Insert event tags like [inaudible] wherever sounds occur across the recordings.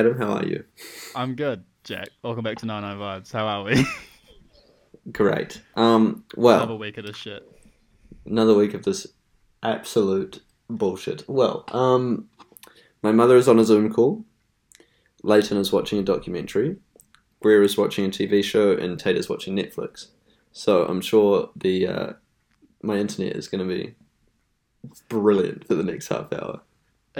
Adam, how are you? I'm good, Jack. Welcome back to Nine Nine Vibes. How are we? Great. Um, well, Another week of this shit. another week of this absolute bullshit. Well, um, my mother is on a Zoom call. Leighton is watching a documentary. Greer is watching a TV show, and Tate is watching Netflix. So I'm sure the uh, my internet is going to be brilliant for the next half hour.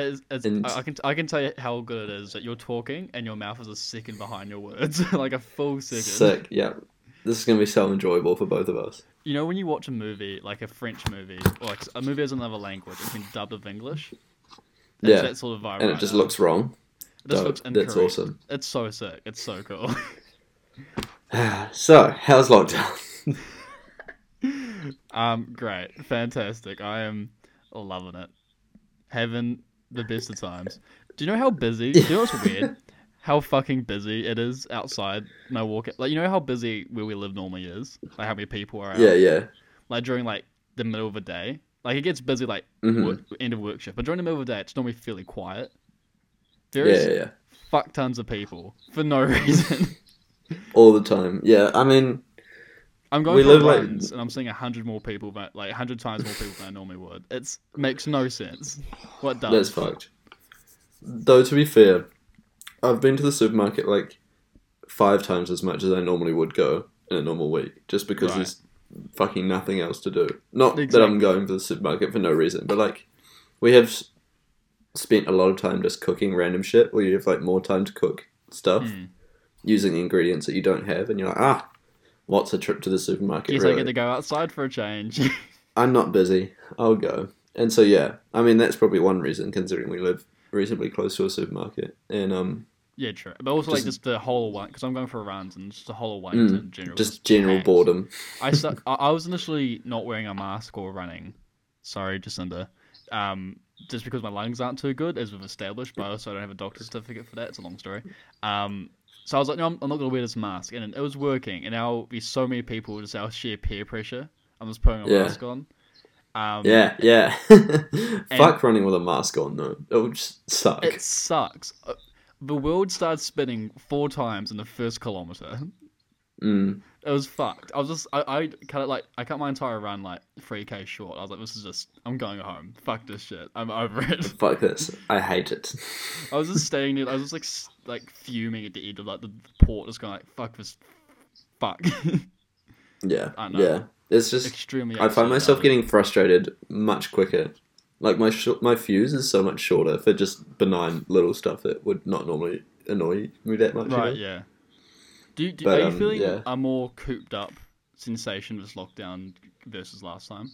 It's, it's, And- I, I can I can tell you how good it is that you're talking and your mouth is a second behind your words, [laughs] like a full second. Sick. Yeah, this is going to be so enjoyable for both of us. You know when you watch a movie, like a French movie, or like a movie has another language, it's been dubbed with English. It's Yeah, that sort of vibe. and it right just now. looks wrong. It just dope. looks That's incorrect. awesome. It's so sick. It's so cool. [sighs] So, how's lockdown? [laughs] um, great, fantastic. I am loving it, having the best of times. Do you know how busy? Do you know what's weird? [laughs] How fucking busy it is outside my walk. Like you know how busy where we live normally is. Like how many people are out. yeah, yeah. Like during like the middle of the day. Like it gets busy like Mhm. work, end of work shift, but during the middle of the day, it's normally fairly quiet. Yeah, There is yeah, yeah. fuck tons of people for no [laughs] reason. All the time. Yeah, I mean, I'm going We for live, like- runs and I'm seeing a hundred more people, but like a hundred times more people than I normally would. It's makes no sense. What does? that's fucked. Though, to be fair, I've been to the supermarket like five times as much as I normally would go in a normal week, just because Right. there's fucking nothing else to do. Not that I'm going to the supermarket for no reason, but like, we have spent a lot of time just cooking random shit where you have like more time to cook stuff Mm. using ingredients that you don't have, and you're like, ah, what's a trip to the supermarket? Guess I really? get to go outside for a change. [laughs] I'm not busy. I'll go. And so yeah, I mean that's probably one reason considering we live reasonably close to a supermarket. And um yeah, true. But also like Just- just the whole one because I'm going for runs and just the whole of Wellington in general. Mm, just general packed. boredom. I, stu- [laughs] I I was initially not wearing a mask or running. Sorry, Jacinda. Um, just because my lungs aren't too good, as we've established, but also I also don't have a doctor's certificate for that. It's a long story. Um, so I was like, no, I'm, I'm not going to wear this mask, and it was working. And now be so many people just our sheer peer pressure. I'm just putting a Yeah. mask on. Um, Yeah, yeah. [laughs] Fuck running with a mask on though. It would just suck. It sucks. Uh, The world starts spinning four times in the first kilometer. Mm. It was fucked. I was just, I, I cut it like, I cut my entire run like 3k short. I was like, this is just, I'm going home. Fuck this shit. I'm over it. [laughs] Fuck this. I hate it. I was just staying there. I was just like, s- like fuming at the end of like the port, just going like, fuck this, fuck. [laughs] Yeah. I know. Yeah. It's just Extremely. I find myself getting frustrated much quicker. Like my sh- my fuse is so much shorter for just benign little stuff that would not normally annoy me that much. Right. know? Yeah. Do do, But, are you um, feeling yeah. a more cooped up sensation of this lockdown versus last time?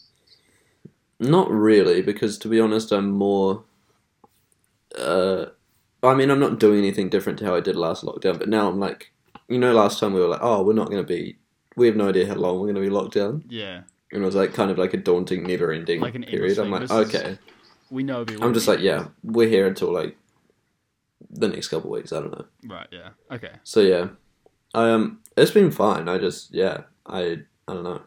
Not really, because to be honest, I'm more. Uh, I mean, I'm not doing anything different to how I did last lockdown, but now I'm like, you know, last time we were like, oh, we're not going to be, we have no idea how long we're going to be locked down, Yeah. and it was like kind of like a daunting, never-ending Like an period. I'm like, is- okay, We know. we I'm just like, yeah, we're here until like the next couple of weeks. I don't know. Right. Yeah. Okay. So yeah, um, it's been fine. I just yeah, I I don't know.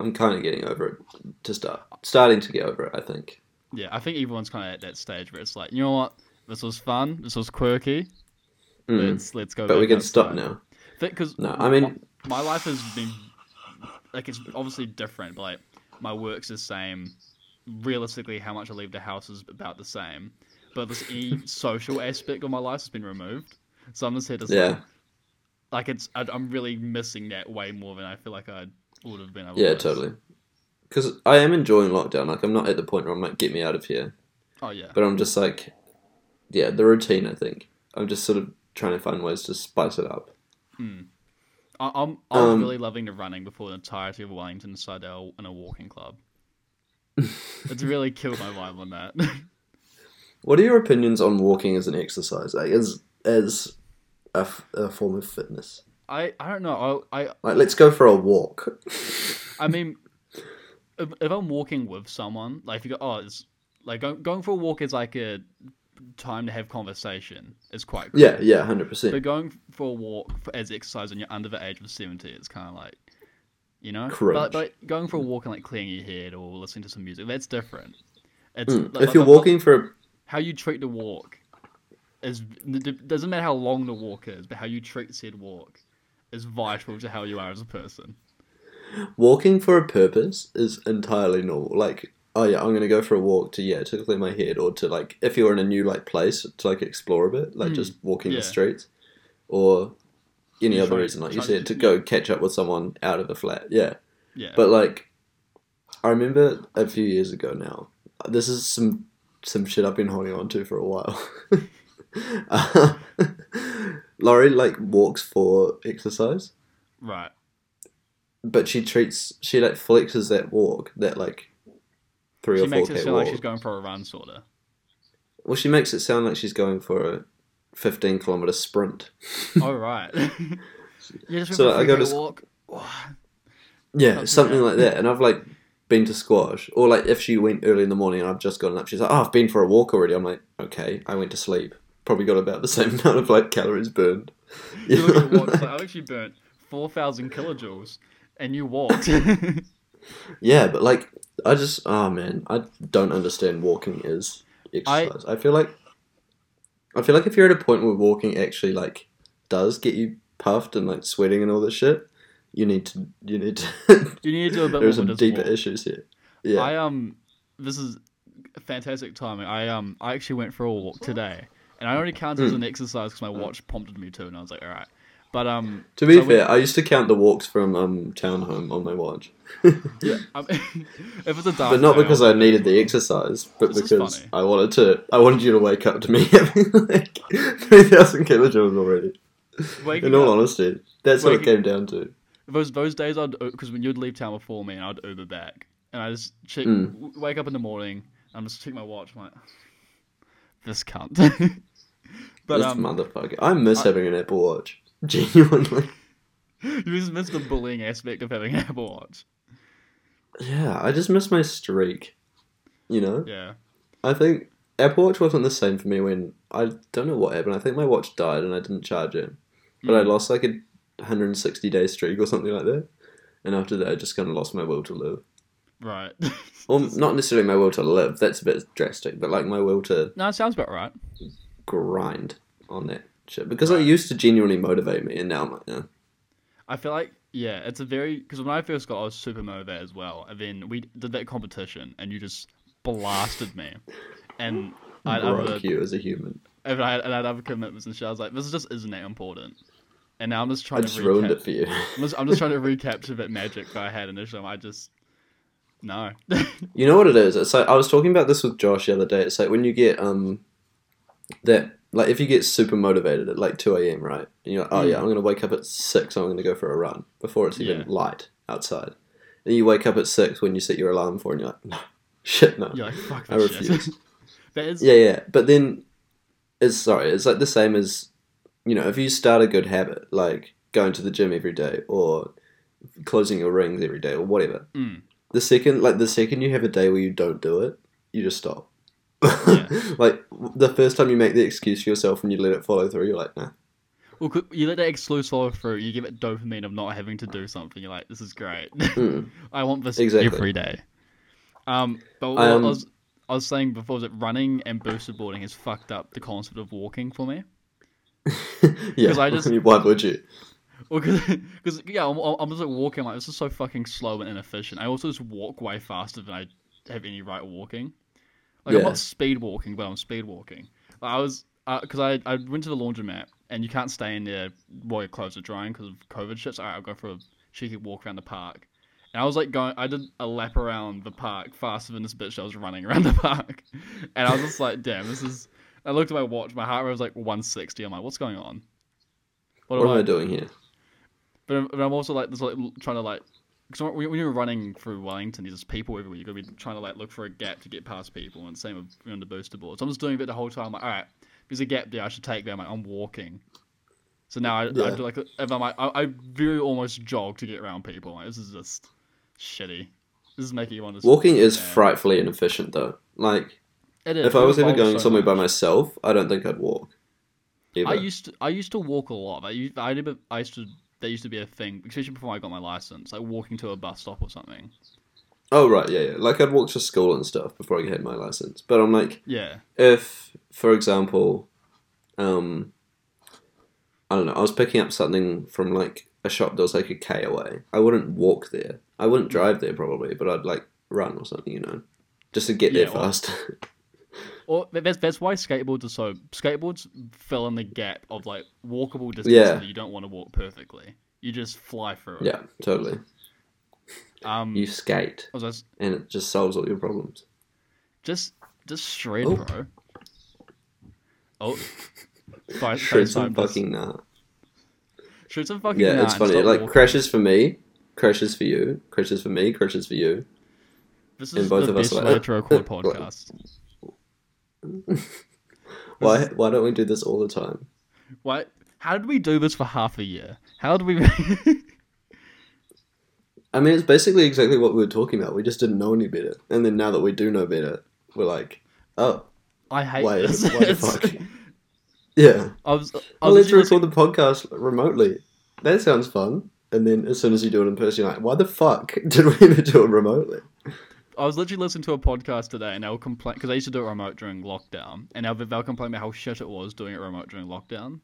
I'm kind of getting over it to start, starting to get over it. I think. Yeah, I think everyone's kind of at that stage where it's like, you know what, this was fun, this was quirky. Mm. Let's let's go. But we can stop now. Because No, I mean, my, my life has been like it's obviously different, but like my work's the same. Realistically, how much I leave the house is about the same. But this e [laughs] social aspect of my life has been removed. So I'm just here to say, yeah, like it's I, I'm really missing that way more than I feel like I would have been able. yeah, to. totally. Because I am enjoying lockdown. Like I'm not at the point where I'm like, get me out of here. Oh yeah. But I'm just like, yeah, the routine. I think I'm just sort of trying to find ways to spice it up. Mm. I, I'm I was Um, really loving the running before the entirety of Wellington I in a walking club. [laughs] it's really killed my vibe on that. [laughs] What are your opinions on walking as an exercise, like as as a, f- a form of fitness? I, I don't know. I, I Like, let's go for a walk. [laughs] I mean, if, if I'm walking with someone, like if you go, oh, it's like going, going for a walk is like a time to have conversation is quite cool. Yeah, yeah, hundred percent. But going for a walk for, as exercise when you're under the age of 70, it's kind of like, you know? But, but going for a walk and like clearing your head or listening to some music, that's different. It's Mm. like- If you're like- walking for a how you treat the walk is it doesn't matter how long the walk is, but how you treat said walk is vital to how you are as a person. walking for a purpose is entirely normal. Like, oh yeah, I'm gonna go for a walk to yeah to clear my head, or to like if you're in a new like place to like explore a bit, like Mm, just walking yeah. the streets, or any You're other trying- reason, like you said, to- to go catch up with someone out of a flat. Yeah, Yeah. but like, I remember a few years ago now. This is some some shit I've been holding on to for a while. [laughs] uh, [laughs] Laurie like walks for exercise right. but she treats she like flexes that walk that like three She or four She makes it sound walk. like she's going for a run, sort of. well, she makes it sound like she's going for a fifteen kilometer sprint. Oh right. [laughs] yeah, just So a I go to walk. Yeah, That's something like that. And I've like been to squash, or like if she went early in the morning and I've just gotten up, she's like, "Oh, I've been for a walk already." I'm like, "Okay, I went to sleep. Probably got about the same [laughs] amount of like calories burned." You You look at know? what it's like, [laughs] I've actually burnt four thousand kilojoules, and you walked. [laughs] yeah, but like I just oh man, I don't understand walking is exercise. I, feel like I feel like if you're at a point where walking actually like does get you puffed and like sweating and all this shit, you need to you need to you need to do a bit there's more some deeper walk. issues here. Yeah. I um, this is fantastic timing. I um, I actually went for a walk today, and I only counted as Mm. an exercise because my watch prompted me to, and I was like, all right. But um, to be so I fair, I used to count the walks from um town home on my watch. [laughs] yeah, um, [laughs] if it's a dark, but not because I'll I needed the exercise, but because. I wanted to. I wanted you to wake up to me having [laughs] like three thousand kilojoules already. Waking In all up- honesty, that's what it came down to. those those days I'd because when you'd leave town before me and I'd Uber back and I just check Mm. wake up in the morning I'm just check my watch I'm like this cunt [laughs] but this um motherfucker. I miss I- having an Apple Watch. [laughs] Genuinely. [laughs] you just miss the bullying aspect of having an Apple Watch Yeah, I just miss my streak. You know? yeah I think Apple Watch wasn't the same for me when I don't know what happened. I think my watch died and I didn't charge it. But I Mm. lost like a 160 day streak or something like that. And after that, I just kind of lost my will to live. right Or not necessarily my will to live, that's a bit drastic, but like my will to no it sounds about right grind on that shit. Because it used to genuinely motivate me, and now I'm like, eh. I feel like yeah it's a very because when I first got I was super motivated as well and then we did that competition and you just blasted me and [laughs] I had other, broke you as a human. and I had, and I had other commitments and shit I was like this just isn't that important and now I'm just trying I to just ruined recap- it for you. I'm just, I'm just trying to [laughs] recapture that magic that I had initially. I just no. You know what it is? It's like I was talking about this with Josh the other day. It's like when you get um that like if you get super motivated at like two a.m. right, and you're like, oh Mm. yeah, I'm gonna wake up at six. I'm gonna go for a run before it's even Yeah. light outside. And you wake up at six when you set your alarm for, and you're like, [laughs] no, shit, no. You're like fuck I refuse. shit. [laughs] that is Yeah, yeah. But then it's sorry, it's like the same as you know, if you start a good habit, like going to the gym every day or closing your rings every day or whatever. Mm. The second like the second you have a day where you don't do it, you just stop. Yeah. [laughs] like the first time you make the excuse for yourself and you let it follow through, you're like, nah. well. You let that excuse follow through. You give it dopamine of not having to do something. You're like, this is great. [laughs] Mm. I want this Exactly. every day. Um, but what Um, I was I was saying before was that running and boosted boarding has fucked up the concept of walking for me. [laughs] yeah. I just- Why would you? Well, because yeah, I'm, I'm just like walking. like this is so fucking slow and inefficient. I also just walk way faster than I have any right walking. Like I'm not speed walking, but I'm speed walking. Like, I was uh, because I I went to the laundromat and you can't stay in there while your clothes are drying because of COVID shit. So alright, I'll go for a cheeky walk around the park. And I was like going, I did a lap around the park faster than this bitch I was running [laughs] around the park. And I was just like, damn, this is. I looked at my watch, my heart rate was like 160. I'm like, what's going on? What, am am I doing here? but I'm, but I'm also like, this, like trying to like, because when you're running through Wellington, there's just people everywhere. You got to be trying to like look for a gap to get past people, and same with on the booster board. So I'm just doing it the whole time. I'm like, all right, there's a gap there. I should take that. I'm like, I'm walking. So now I, I do like, if I'm like, I, I very almost jog to get around people. Like, this is just shitty. This is making you want to. Walking is Yeah. frightfully inefficient though. Like It is. If I was ever going so somewhere by myself, I don't think I'd walk. Either. I used to I used to walk a lot. I used I, did, I used to that used to be a thing, especially before I got my license, like walking to a bus stop or something. oh right, yeah, yeah. Like I'd walk to school and stuff before I had my license. But I'm like, Yeah. if, for example, um, I don't know, I was picking up something from like a shop that was like a k away. I wouldn't walk there. I wouldn't drive there probably, but I'd like run or something, you know, just to get there Yeah, or- fast. Or [laughs] that- that's that's why skateboards are so skateboards fill in the gap of like walkable distance Yeah. that you don't want to walk perfectly. You just fly through it. yeah, totally. Um. You skate, just and it just solves all your problems. just just shred, Oh. bro. Oh. [laughs] Sorry, Shred some fucking nah. Shred some fucking. Yeah, it's funny. stop Like walking. crashes for me, crashes for you, crashes for me, crashes for you. This and is both the of us best are way [laughs] like- to record podcast. Why? Why don't we do this all the time? Why? How did we do this for half a year? How did we? [laughs] I mean, it's basically exactly what we were talking about. We just didn't know any better, and then now that we do know better, we're like, oh, I hate why? this. Why the [laughs] fuck? Yeah. I was. I Well, was let's record the podcast remotely. That sounds fun. And then as soon as you do it in person, you're like, why the fuck [laughs] did we even do it remotely? I was literally listening to a podcast today, and they were complain because I used to do it remote during lockdown, and they'll, they'll complain about how shit it was doing it remote during lockdown.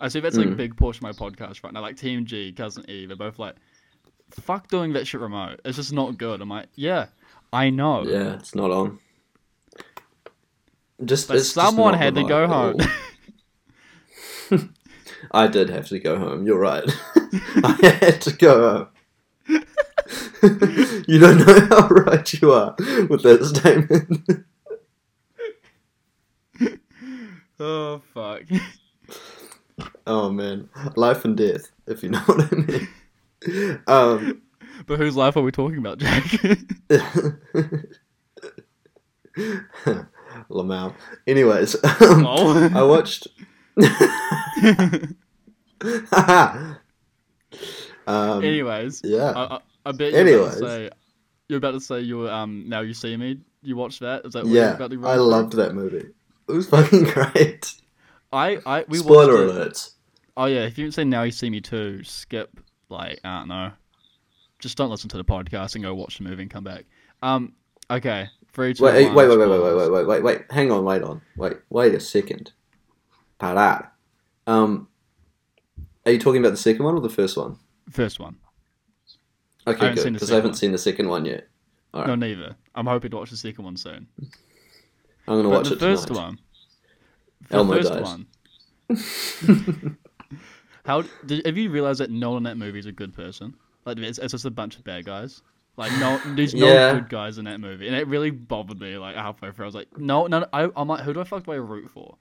I see that's like a Mm. big portion of my podcast right now. Like Team G, Cousin E, they're both like, "Fuck doing that shit remote. It's just not good." I'm like, "Yeah, I know." Yeah, it's not on. Just But it's just someone had to go home. [laughs] [laughs] I did have to go home. You're right. [laughs] I had to go home. [laughs] you don't know [laughs] how right you are with that statement. [laughs] oh fuck. oh man, life and death, if you know what I mean. Um, but whose life are we talking about, Jack? Lamau. Anyways, um, Oh. I watched. um, Anyways, yeah. I, I, I bet you're about to say you're about to say you were um now you see me. You watched that? Is that what you're yeah, about to I loved that movie. It was fucking [laughs] great. I I we Spoiler it- Oh yeah, if you didn't say now you see me too, skip like I don't know. Just don't listen to the podcast and go watch the movie and come back. Um. Okay. Three, two, Wait, wait, one, wait, wait, wait, wait, spoilers. wait, wait, wait, wait. Hang on, wait on. Wait, wait a second. Parar. Um, are you talking about the second one or the first one? First one. Okay, good. the Because I haven't one. seen the second one yet. All No, neither. I'm hoping to watch the second one soon. I'm gonna But watch the it first tonight. one. The Elmo first dies. one. [laughs] How did, have you realized that no one in that movie is a good person? Like it's, it's just a bunch of bad guys. Like no, [laughs] there's no Yeah. good guys in that movie, and it really bothered me. Like halfway through, I was like, no, no, no I, I'm like, who do I fuck do I root for?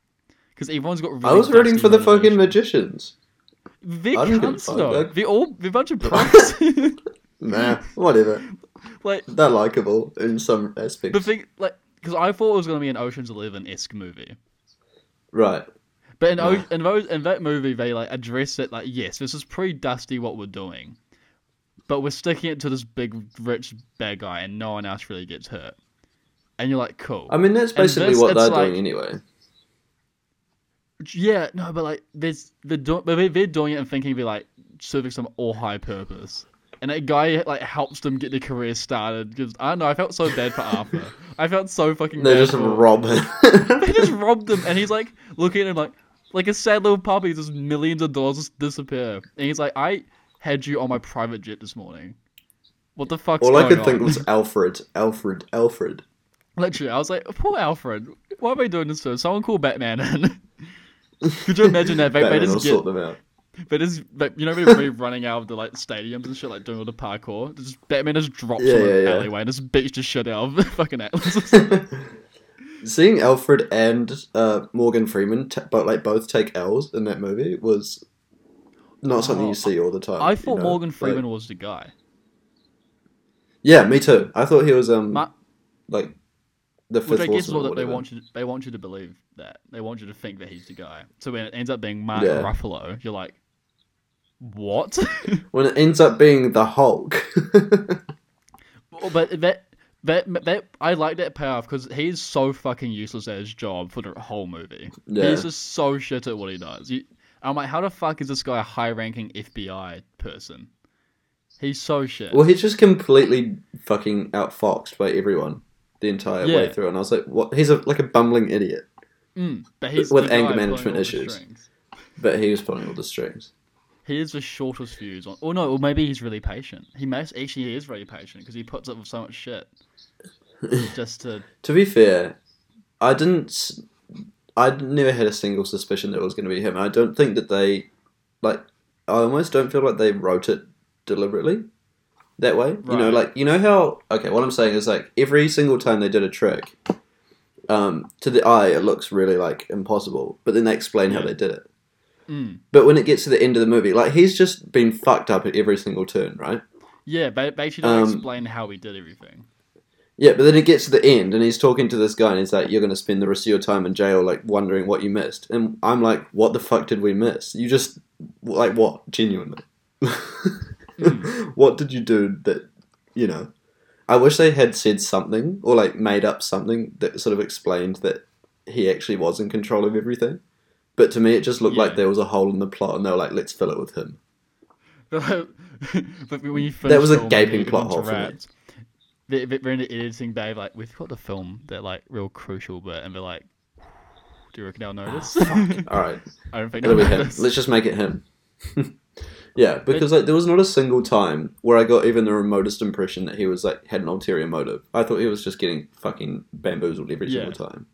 Because everyone's got. Really I was rooting for the fucking magicians. They're I didn't give a cunts though. They're all they're a bunch of [laughs] pricks. Nah, whatever. [laughs] like They're likable in some aspects. the thing, like because I thought it was gonna be an Ocean's Eleven esque movie. Right. But in, Nah. o- in those in that movie, they like address it like, yes, this is pretty dusty what we're doing, but we're sticking it to this big rich bad guy, and no one else really gets hurt. And you're like, cool. I mean, that's basically this, what they're like- doing anyway. yeah, no, but like, there's they're, do- they're doing it and thinking they're like serving some all high purpose. And that guy like helps them get their career started. Because I don't know, I felt so bad for Arthur. I felt so fucking. They just rob him. [laughs] they just robbed him, and he's like looking at him like like a sad little puppy. Just millions of dollars just disappear, and he's like, "I had you on my private jet this morning. What the fuck? All I could on?" think was Alfred, Alfred, Alfred. literally. I was like, "Poor Alfred. Why are they doing this to him? Someone call Batman in." [laughs] Could you imagine that? They, they Batman will just sort them out. They just, they, you know, they're running out of the like stadiums and shit, like doing all the parkour. Just Batman just drops Yeah, yeah, the yeah. alleyway and just beats the shit out of [laughs] fucking Atlas. [laughs] Seeing Alfred and uh, Morgan Freeman, t- but like both take L's in that movie was not something Oh, you see all the time. I you thought know? Morgan Like- Freeman was the guy. yeah, me too. I thought he was um Ma- like the Which fifth I guess is what they want you. To, they want you to believe that. They want you to think that he's the guy. So when it ends up being Mark Yeah. Ruffalo, you're like, what? [laughs] When it ends up being the Hulk. [laughs] But that, that that I like that payoff because he's so fucking useless at his job for the whole movie. Yeah. He's just so shit at what he does. You, I'm like, how the fuck is this guy a high-ranking FBI person? He's so shit. Well, he's just completely fucking outfoxed by everyone the entire way through, and I was like, "What? He's a, like a bumbling idiot." Mm, but he's with anger management issues. But he was pulling all the strings. He is the shortest fuse on. Or no, or maybe he's really patient. He may actually he is really patient because he puts up with so much shit [laughs] just to. To be fair, I didn't. I never had a single suspicion that it was going to be him. I don't think that they, like, I almost don't feel like they wrote it deliberately that way. You know, like you know how. Okay, what I'm saying is like every single time they did a trick, um, to the eye it looks really like impossible, but then they explain how they did it. Mm. But when it gets to the end of the movie, like he's just been fucked up at every single turn, right? Yeah, but basically don't Um, explain how he did everything. Yeah, but then it gets to the end and he's talking to this guy and he's like, You're gonna spend the rest of your time in jail like wondering what you missed. And I'm like, What the fuck did we miss? You just like what? Genuinely. [laughs] what did you do that you know? I wish they had said something or like made up something that sort of explained that he actually was in control of everything. But to me it just looked Yeah. like there was a hole in the plot and they were like, Let's fill it with him. [laughs] but when you That was a gaping plot hole for me. rant. They, they- they're in the editing bay, like we've got the film that like real crucial but and they're like, "Do you reckon they'll ah, notice?" [laughs] Alright. I don't think It'll be him. notice. Let's just make it him. [laughs] yeah, because like there was not a single time where I got even the remotest impression that he was like had an ulterior motive. I thought he was just getting fucking bamboozled every Yeah. single time.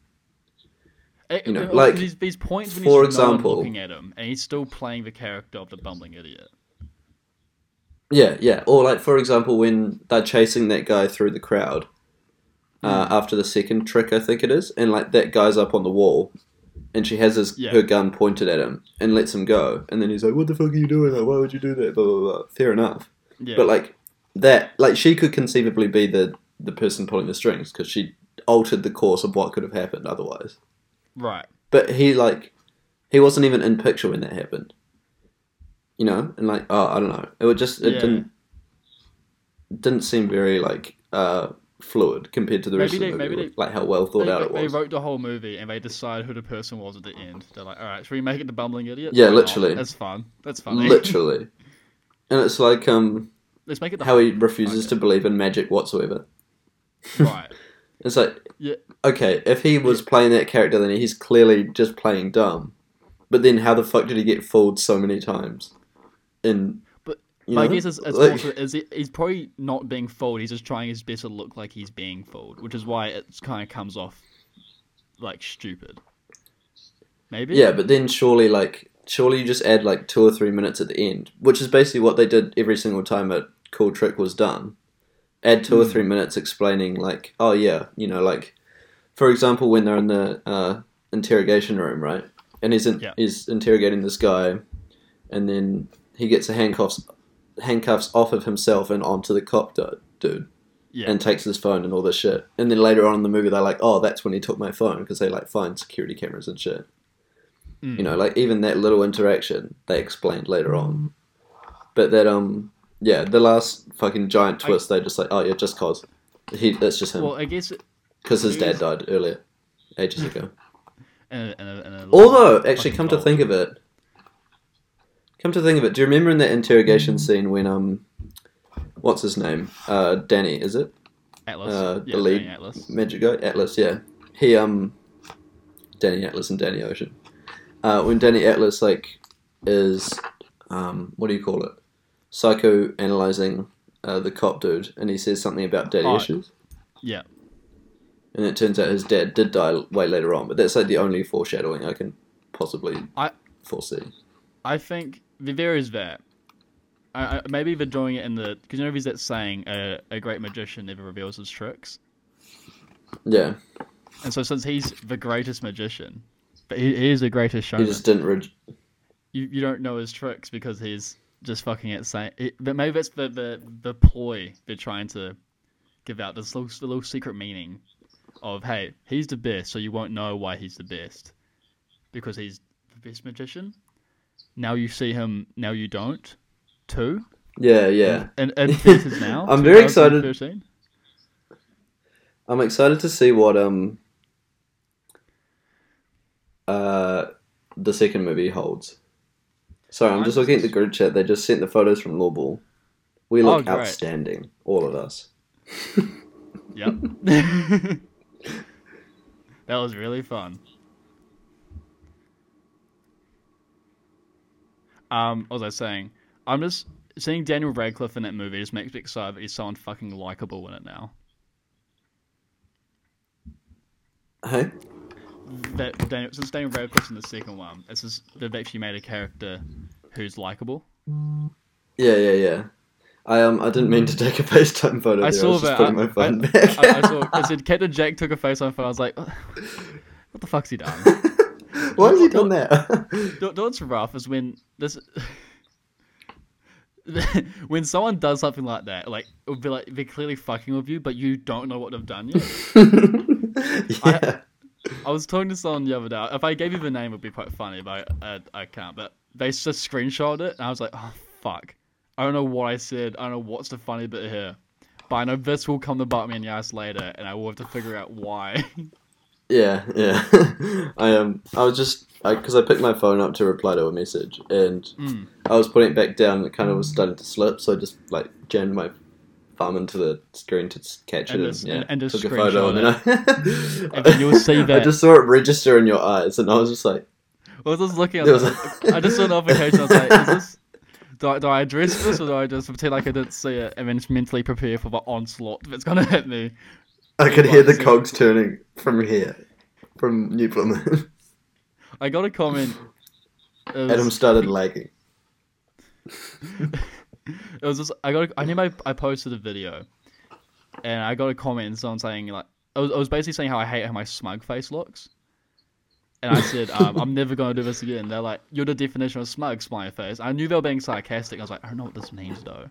It- you know, it- like, these, these points when for he's example- looking at him, and he's still playing the character of the bumbling idiot. Yeah, yeah. Or like for example when they're chasing that guy through the crowd uh, after the second trick, I think it is, and like that guy's up on the wall. And she has his Yeah. her gun pointed at him and lets him go. And then he's like, "What the fuck are you doing? Like, why would you do that?" Blah blah blah. Fair enough. Yeah, But like that, like she could conceivably be the the person pulling the strings because she altered the course of what could have happened otherwise. Right. But he like he wasn't even in picture when that happened. You know, and like oh I don't know, it would just it Yeah. didn't didn't seem very like uh fluid compared to the rest Maybe of the they- movie, maybe they- like how well thought They, out it was. they wrote the whole movie and they decide who the person was at the end. They're like, all right, should we make it the bumbling idiot? Yeah, literally. That's fun. That's funny. Literally, and it's like um Let's make it how he refuses Okay. to believe in magic whatsoever. right. [laughs] It's like, Yeah. okay, if he was playing that character, then he's clearly just playing dumb. But then, how the fuck did he get fooled so many times? In, But- But I guess it's, it's Like- also is he, he's probably not being fooled. He's just trying his best to look like he's being fooled, which is why it kind of comes off like stupid. Maybe. yeah, but then surely, like, surely you just add like two or three minutes at the end, which is basically what they did every single time a cool trick was done. Add two or Hmm. three minutes explaining, like, oh yeah, you know, like, for example, when they're in the uh, interrogation room, right, and he's in, Yeah. he's interrogating this guy, and then he gets the handcuffs handcuffs off of himself and onto the cop du- dude. Yeah. and takes his phone and all this shit. And then later on in the movie, they're like, "Oh, that's when he took my phone," because they like find security cameras and shit. Mm. You know, like even that little interaction they explained later on. But that um, yeah, the last fucking giant I- twist, they just like, "Oh yeah, just cause he that's just him Well, I guess. because his dad died earlier, ages ago." [laughs] In a, in a, in a Although, actually, come to think of it, come to think of it, do you remember in that interrogation scene when um, what's his name? Uh, Danny, is it? Atlas, uh, the yeah, lead- Danny Atlas. Magic guy, Atlas, yeah. He um Danny Atlas and Danny Ocean. Uh, when Danny Atlas like is um what do you call it? Psycho analyzing uh, the cop dude and he says something about daddy Oh. issues. Yeah. And it turns out his dad did die way later on, but that's like the only foreshadowing I can possibly I- foresee. I think th- there is that. I, I, maybe they're doing it in the because you know there's that saying uh, a great magician never reveals his tricks, Yeah. and so since he's the greatest magician, but he, he is the greatest He showman, just didn't re- you you don't know his tricks because he's just fucking insane. It, but maybe that's the, the the ploy they're trying to give out this little little secret meaning of hey he's the best, so you won't know why he's the best because he's the best magician. Now you see him, now you don't. Two. Yeah, yeah. And and theaters now. [laughs] I'm very excited. I'm excited to see what um uh the second movie holds. Sorry, I'm just looking at the group chat. They just sent the photos from Lawball. We Oh, look great. outstanding, all of us. [laughs] Yep. [laughs] that was really fun. Um, what was I saying? I'm just seeing Daniel Radcliffe in that movie just makes me excited that he's someone fucking likable in it now. Hey, That Daniel, since Daniel Radcliffe's in the second one, it's just they've actually made a character who's likable. yeah, yeah, yeah. I um, I didn't mean to take a FaceTime photo. I there. saw I was just that. putting I- my phone back. I, I saw it said Captain Jack took a face on phone. I was like, [laughs] what the fuck's he done? [laughs] Why has he done that? Do, do what's rough is when this [laughs] when someone does something like that, like it would be like they're clearly fucking with you, but you don't know what they've done yet. yeah. I was talking to someone the other day. If I gave you the name, it would be quite funny, but I, I, I can't. But they just screenshot it, and I was like, oh fuck. I don't know what I said. I don't know what's the funny bit here. But I know this will come to bite me in the ass later, and I will have to figure out why. [laughs] Yeah, yeah. [laughs] I um, I was just because I, picked my phone up to reply to a message, and Mm. I was putting it back down, and it kind of was starting to slip, so I just like jammed my thumb into the screen to catch And it, and, yeah, and just took a photo, and then I, And you'll see [laughs] that I just saw it register in your eyes, and I was just like, I was just looking at [laughs] was I just saw a notification. I was like, is this. Do I, do I address this or do I just pretend like I didn't see it and then just mentally prepare for the onslaught that's gonna hit me? I could hear the cogs turning from here, from New Plymouth. I got a comment. Was, [laughs] Adam started lagging. It was just I got a, I knew I, I posted a video, and I got a comment and someone saying like I was, I was basically saying how I hate how my smug face looks, and I said um, I'm [laughs] never gonna do this again. They're like you're the definition of smug, smiley face. I knew they were being sarcastic. I was like I don't know what this means though.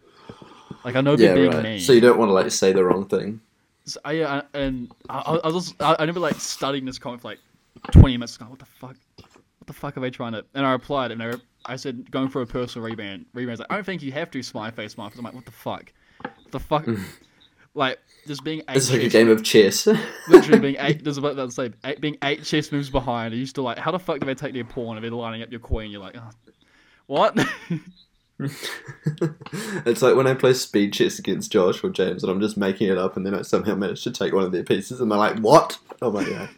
Like I know Yeah, they're being right. mean. So you don't want to like say the wrong thing. So, I, yeah, and I, I was I, I remember like studying this comment for like 20 minutes. Going, what the fuck? What the fuck are they trying to? And I replied, and I, I said, going for a personal rebound. Rebound's like, I don't think you have to smiley face, smiley face. I'm like, what the fuck? What the fuck? [laughs] like just being eight. It's like a game of chess. [laughs] Literally being eight. There's about to say eight, being eight chess moves behind. You still like, how the fuck do they take their pawn and they're lining up your queen? You're like, oh, what? [laughs] it's like when I play speed chess against Josh or James, and I'm just making it up, and then I somehow manage to take one of their pieces, and they're like, "What? Oh my god!"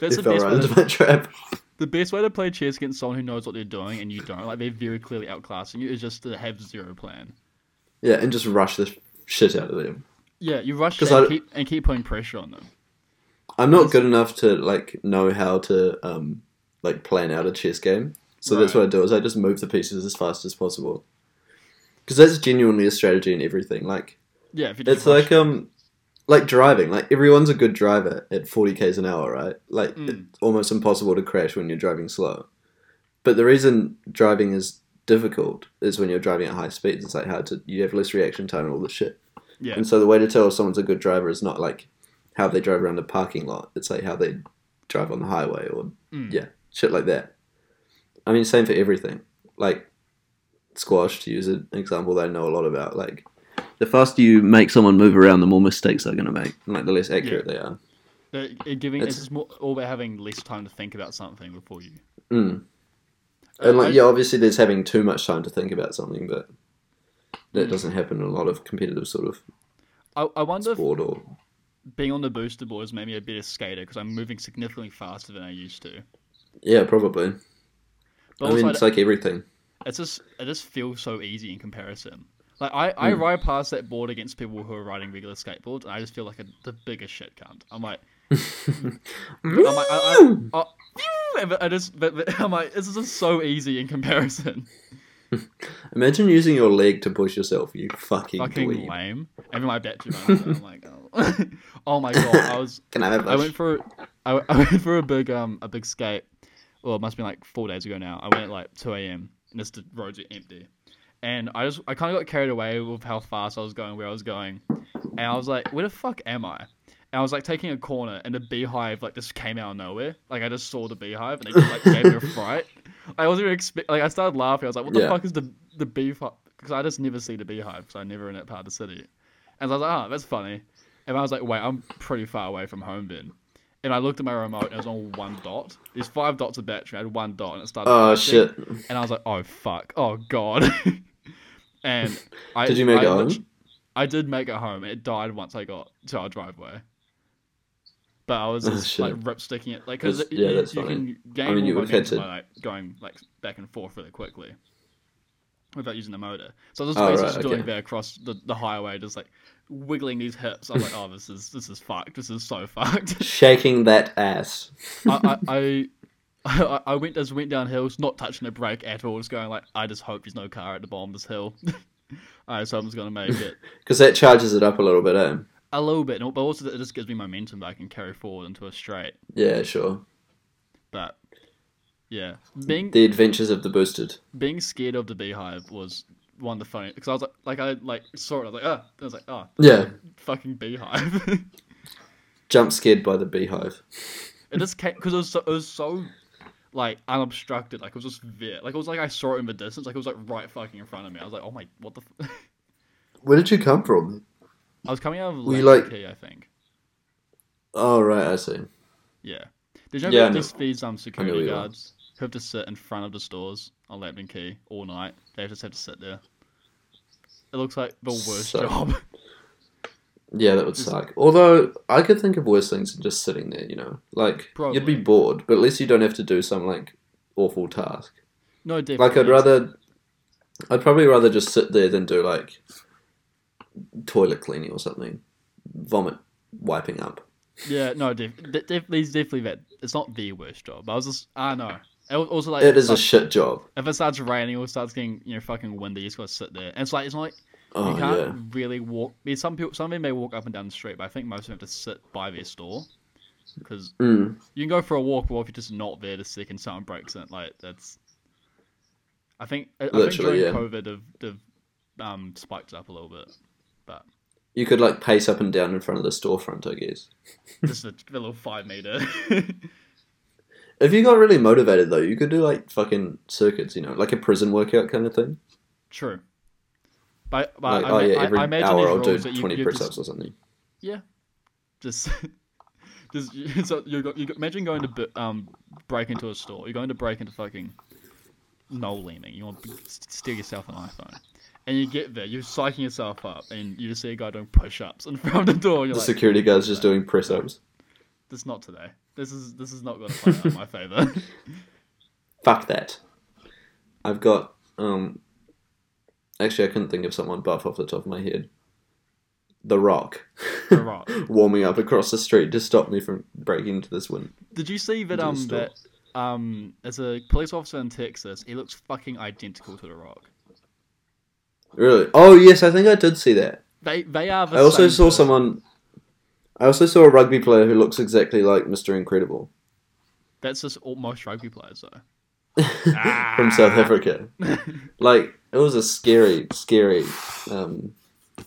That's they the fell right into my trap. The best way to play chess against someone who knows what they're doing and you don't. Like they're very clearly outclassing you. Is just to have zero plan. Yeah, and just rush the shit out of them. Yeah, you rush and I- keep and keep putting pressure on them. I'm not good enough to like know how to um like plan out a chess game, so that's what I do. Is I just move the pieces as fast as possible. Because that's genuinely a strategy in everything. Like Yeah, if you just it's like um like driving. Like everyone's a good driver at 40 k's an hour, right? Like Mm. it's almost impossible to crash when you're driving slow. But the reason driving is difficult is when you're driving at high speeds. It's like hard to you have less reaction time and all this shit. yeah, And so the way to tell if someone's a good driver is not like how they drive around a parking lot. It's like how they drive on the highway or Mm. yeah, shit like that. I mean, same for everything. Like squash, to use an example that I know a lot about. Like the faster you make someone move around, the more mistakes they're going to make. Like the less accurate they are. The- it giving It's- it's just more all about having less time to think about something before you. Mm. And Uh, like yeah, obviously there's having too much time to think about something, but that Mm. doesn't happen in a lot of competitive sort of I, I wonder if sport or being on the booster board has made me a better skater because I'm moving significantly faster than I used to. yeah, probably. But I mean, it's like everything. it's just it just feels so easy in comparison. Like I, I Mm. ride past that board against people who are riding regular skateboards, and I just feel like a, the biggest shit cunt. I'm like, [laughs] I'm like, I, I, I, but I just, but, but [laughs] I'm like, this is just so easy in comparison. [laughs] Imagine using your leg to push yourself, you fucking, Fucking dweeb. lame. Even my battery went out. I'm like, oh. oh my god, I was Can I have I went for I, I went for a big um a big skate. Well, it must have been like four days ago now. I went at like two a.m. and just the roads were empty, and I just I kind of got carried away with how fast I was going, where I was going, and I was like, where the fuck am I? And I was like taking a corner, and the beehive like just came out of nowhere. Like I just saw the beehive, and it just, like gave me a [laughs] fright. I wasn't even expect. Like I started laughing. I was like, what the Yeah. fuck is the the beehive? Because I just never see the beehive, because I never in that part of the city. And I was like, oh, that's funny. And I was like, wait, I'm pretty far away from home then. And I looked at my remote and it was on one dot. There's five dots of battery. I had one dot and it started. Oh flashing. shit! And I was like, oh fuck, oh god. [laughs] and [laughs] I Did you make I it home? I did make it home. It died once I got to our driveway. But I was Oh, just like rip sticking it, like because yeah, you, that's you funny. can gain I mean, you momentum by like going like back and forth really quickly without using the motor. So I was Oh, basically right, just doing okay. that across the, the highway, just like wiggling these hips. I'm like, oh, this is this is fucked. This is so [laughs] fucked. Shaking that ass. I, I, I, I went just went down hills, not touching a brake at all. Just going like, I just hope there's no car at the bottom of this hill. [laughs] Alright, so I'm just gonna make it [laughs] Because that charges it up a little bit, eh? a little bit, but also it just gives me momentum that I can carry forward into a straight. Yeah, sure. But yeah, being The adventures of the boosted. being scared of the beehive was one of the funny because I was like, like I like saw it, I was like, ah, I was like, oh, Yeah, fucking beehive. [laughs] jump scared by the beehive. it just came because it was so, it was so like unobstructed, like it was just there, like it was like I saw it in the distance, like it was like right fucking in front of me. I was like, oh my, what the. F-? [laughs] Where did you come from? I was coming out of Were like- Key, I think. Oh right, I see. Yeah. Did you know Yeah, I that know- this feeds um security guards who have to sit in front of the stores on Lambton Quay all night? They just have to sit there. It looks like the worst So- [laughs] job. Yeah, that would suck. Although I could think of worse things than just sitting there. You know, like you'd be bored, but at least you don't have to do some like awful task. no, definitely. Like I'd rather, I'd probably rather just sit there than do like toilet cleaning or something, vomit wiping up. Yeah, no, def- de- def- it's definitely that. It's not the worst job. I was just, I know. Also like It is a shit job. if it starts raining or it starts getting you know fucking windy, you just gotta sit there. And it's like it's not like Oh you can't yeah, really walk. I mean, some people, some of them may walk up and down the street, but I think most of them have to sit by their store because mm. you can go for a walk, but if you're just not there the second someone breaks it, like that's. I think I, I think during yeah. COVID, they've, they've um, spiked up a little bit, but you could like pace up and down in front of the storefront. I guess. [laughs] just a, a little five meter. [laughs] If you got really motivated though, you could do like fucking circuits. You know, like a prison workout kind of thing. True. But, but Like I, oh yeah, every I imagine hour I'll do twenty press ups or something. Yeah, just [laughs] just [laughs] so you you imagine going to um break into a store. You're going to break into fucking Noel Leeming. You want to steal yourself an iPhone, and you get there. You're psyching yourself up, and you just see a guy doing push-ups in [laughs] front of the door. And The like, security guard's just doing press ups. "This not today. This is this is not going to play out in my favor." Fuck that. I've got um. Actually, I couldn't think of someone buff off the top of my head. The Rock. The Rock. [laughs] Warming up across the street to stop me from breaking into this win. Did you see that um that um as a police officer in Texas, he looks fucking identical to the Rock. Really? Oh yes, I think I did see that. They they are. The I also saw person. someone. I also saw a rugby player who looks exactly like Mister Incredible That's just all, most rugby players though. [laughs] from South Africa. Like it was a scary, scary. Um,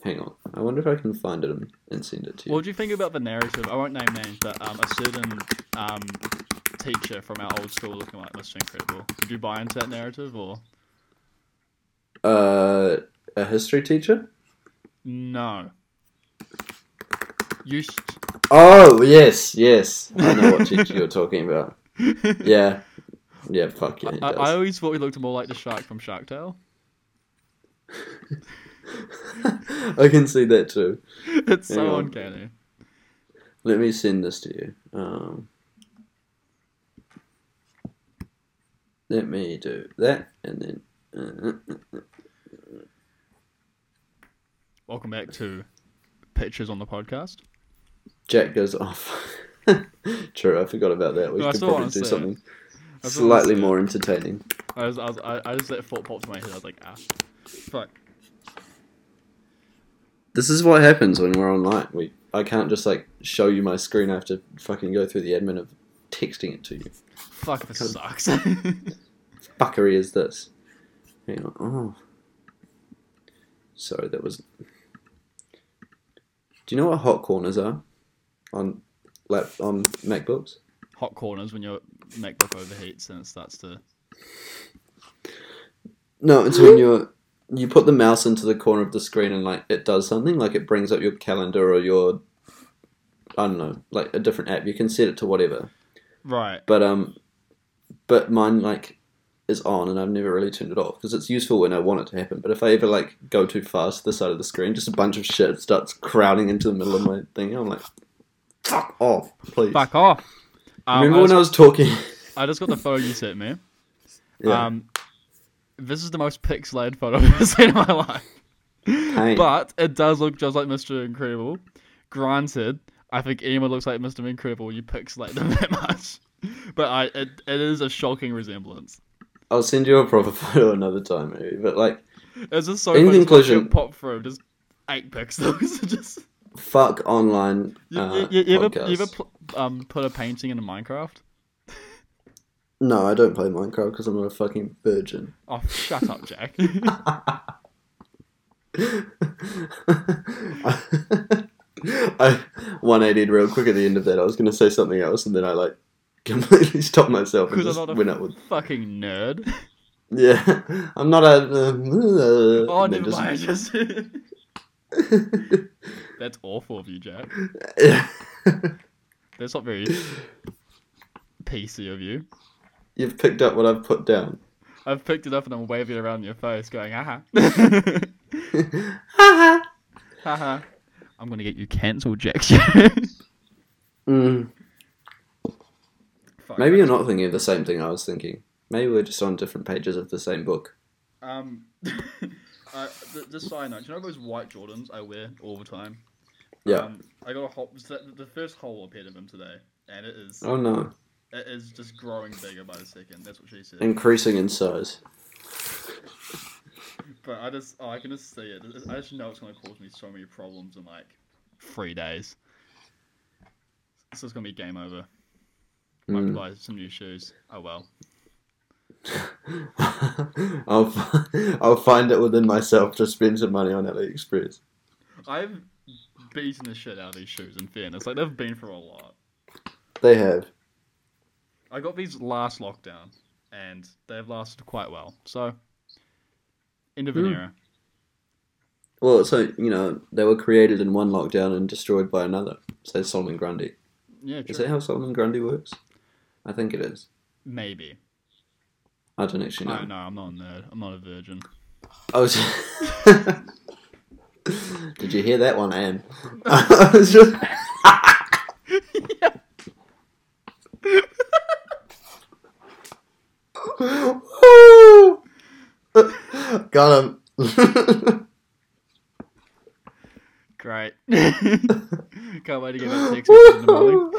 hang on, I wonder if I can find it and, and send it to you. What do you think about the narrative? I won't name names, but um, a certain um, teacher from our old school looking like Mr. Incredible. Did you buy into that narrative or Uh, a history teacher. no? You. Sh- Oh yes, yes. I know what teacher you're talking about. [laughs] Yeah, yeah. Fuck yeah. I, I always thought he looked more like the shark from Shark Tale. I can see that too. [laughs] it's so on. uncanny. Let me send this to you. Um, let me do that, and then. Uh, Welcome back to Pictures on the podcast. Jack goes off. [laughs] True, I forgot about that. We No, could probably do something I still wanna slightly more entertaining. I was, I was, I, I just let thought pop to my head. I was like, ah, fuck. This is what happens when we're online. We I can't just like show you my screen. I have to fucking go through the admin of texting it to you. Fuck, this sucks. [laughs] Fuckery is this? Hang on. Oh, sorry. That was. Do you know what hot corners are on lap on MacBooks? Hot corners when your MacBook overheats and it starts to. No, it's when [gasps] you're you put the mouse into the corner of the screen and like it does something like it brings up your calendar or your I don't know, like a different app. You can set it to whatever. Right. But um, but mine like is on, and I've never really turned it off because it's useful when I want it to happen. But if I ever like go too fast to the side of the screen, just a bunch of shit starts crowding into the middle of my thing. I'm like, fuck off, please. Fuck off. Um, Remember I, when I was talking? I just got the photo you sent me. [laughs] yeah, Um, this is the most pixelated photo [laughs] I've ever seen in my life. pain. But it does look just like Mr. Incredible. Granted, I think anyone looks like Mr. Incredible you pixelate them [laughs] that much. But I, it, it is a shocking resemblance. I'll send you a proper [laughs] photo another time, maybe. But like, It's just so In conclusion- pop through, just eight pixels. just fuck online you, uh, you, you ever, you ever pl- um, put a painting into Minecraft? No, I don't play Minecraft because I'm not a fucking virgin. Oh, shut up, Jack. [laughs] I 180'd real quick at the end of that. I was going to say something else, and then I like [laughs] completely stopped myself and Because just I'm not went a out with. fucking nerd. Yeah, I'm not a. Uh, Oh, and then never mind. Just... [laughs] That's awful of you, Jack. That's not very PC of you. You've picked up what I've put down. I've picked it up and I'm waving it around your face, going, "Aha, [laughs] haha. haha. I'm gonna get you cancelled, Jack. [laughs] mm, Fuck, maybe you're not thinking of the same thing I was thinking. Maybe we're just on different pages of the same book. Um, [laughs] uh, th- just side note, do you know those white Jordans I wear all the time? Yeah. Um, I got a hole. The the first hole appeared in them today, and it is Oh no, it is just growing bigger by the second. That's what she said. increasing in size. But I just, oh, I can just see it. I just know it's going to cause me so many problems in like three days. So it's going to be game over. I to Mm. buy some new shoes. Oh well. [laughs] I'll I'll find it within myself to spend some money on AliExpress. I've beaten the shit out of these shoes. In fairness, like they've been through a lot. They have. I got these last lockdown, and they've lasted quite well. So, end of an Hmm. era. Well, so you know they were created in one lockdown and destroyed by another. Say Solomon Grundy. Yeah, Is true. that how Solomon Grundy works? I think it is. Maybe. I don't actually know. I no, I'm not a nerd. I'm not a virgin. I was. [laughs] Did you hear that one, Anne? [laughs] I was just. Got him. Great. [laughs] Can't wait to get text message in the morning.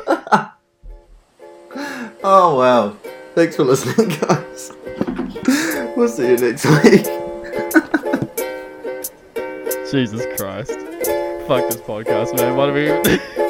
oh wow! Thanks for listening, guys. We'll see you next week. Jesus Christ. Fuck this podcast, man. What are we? [laughs]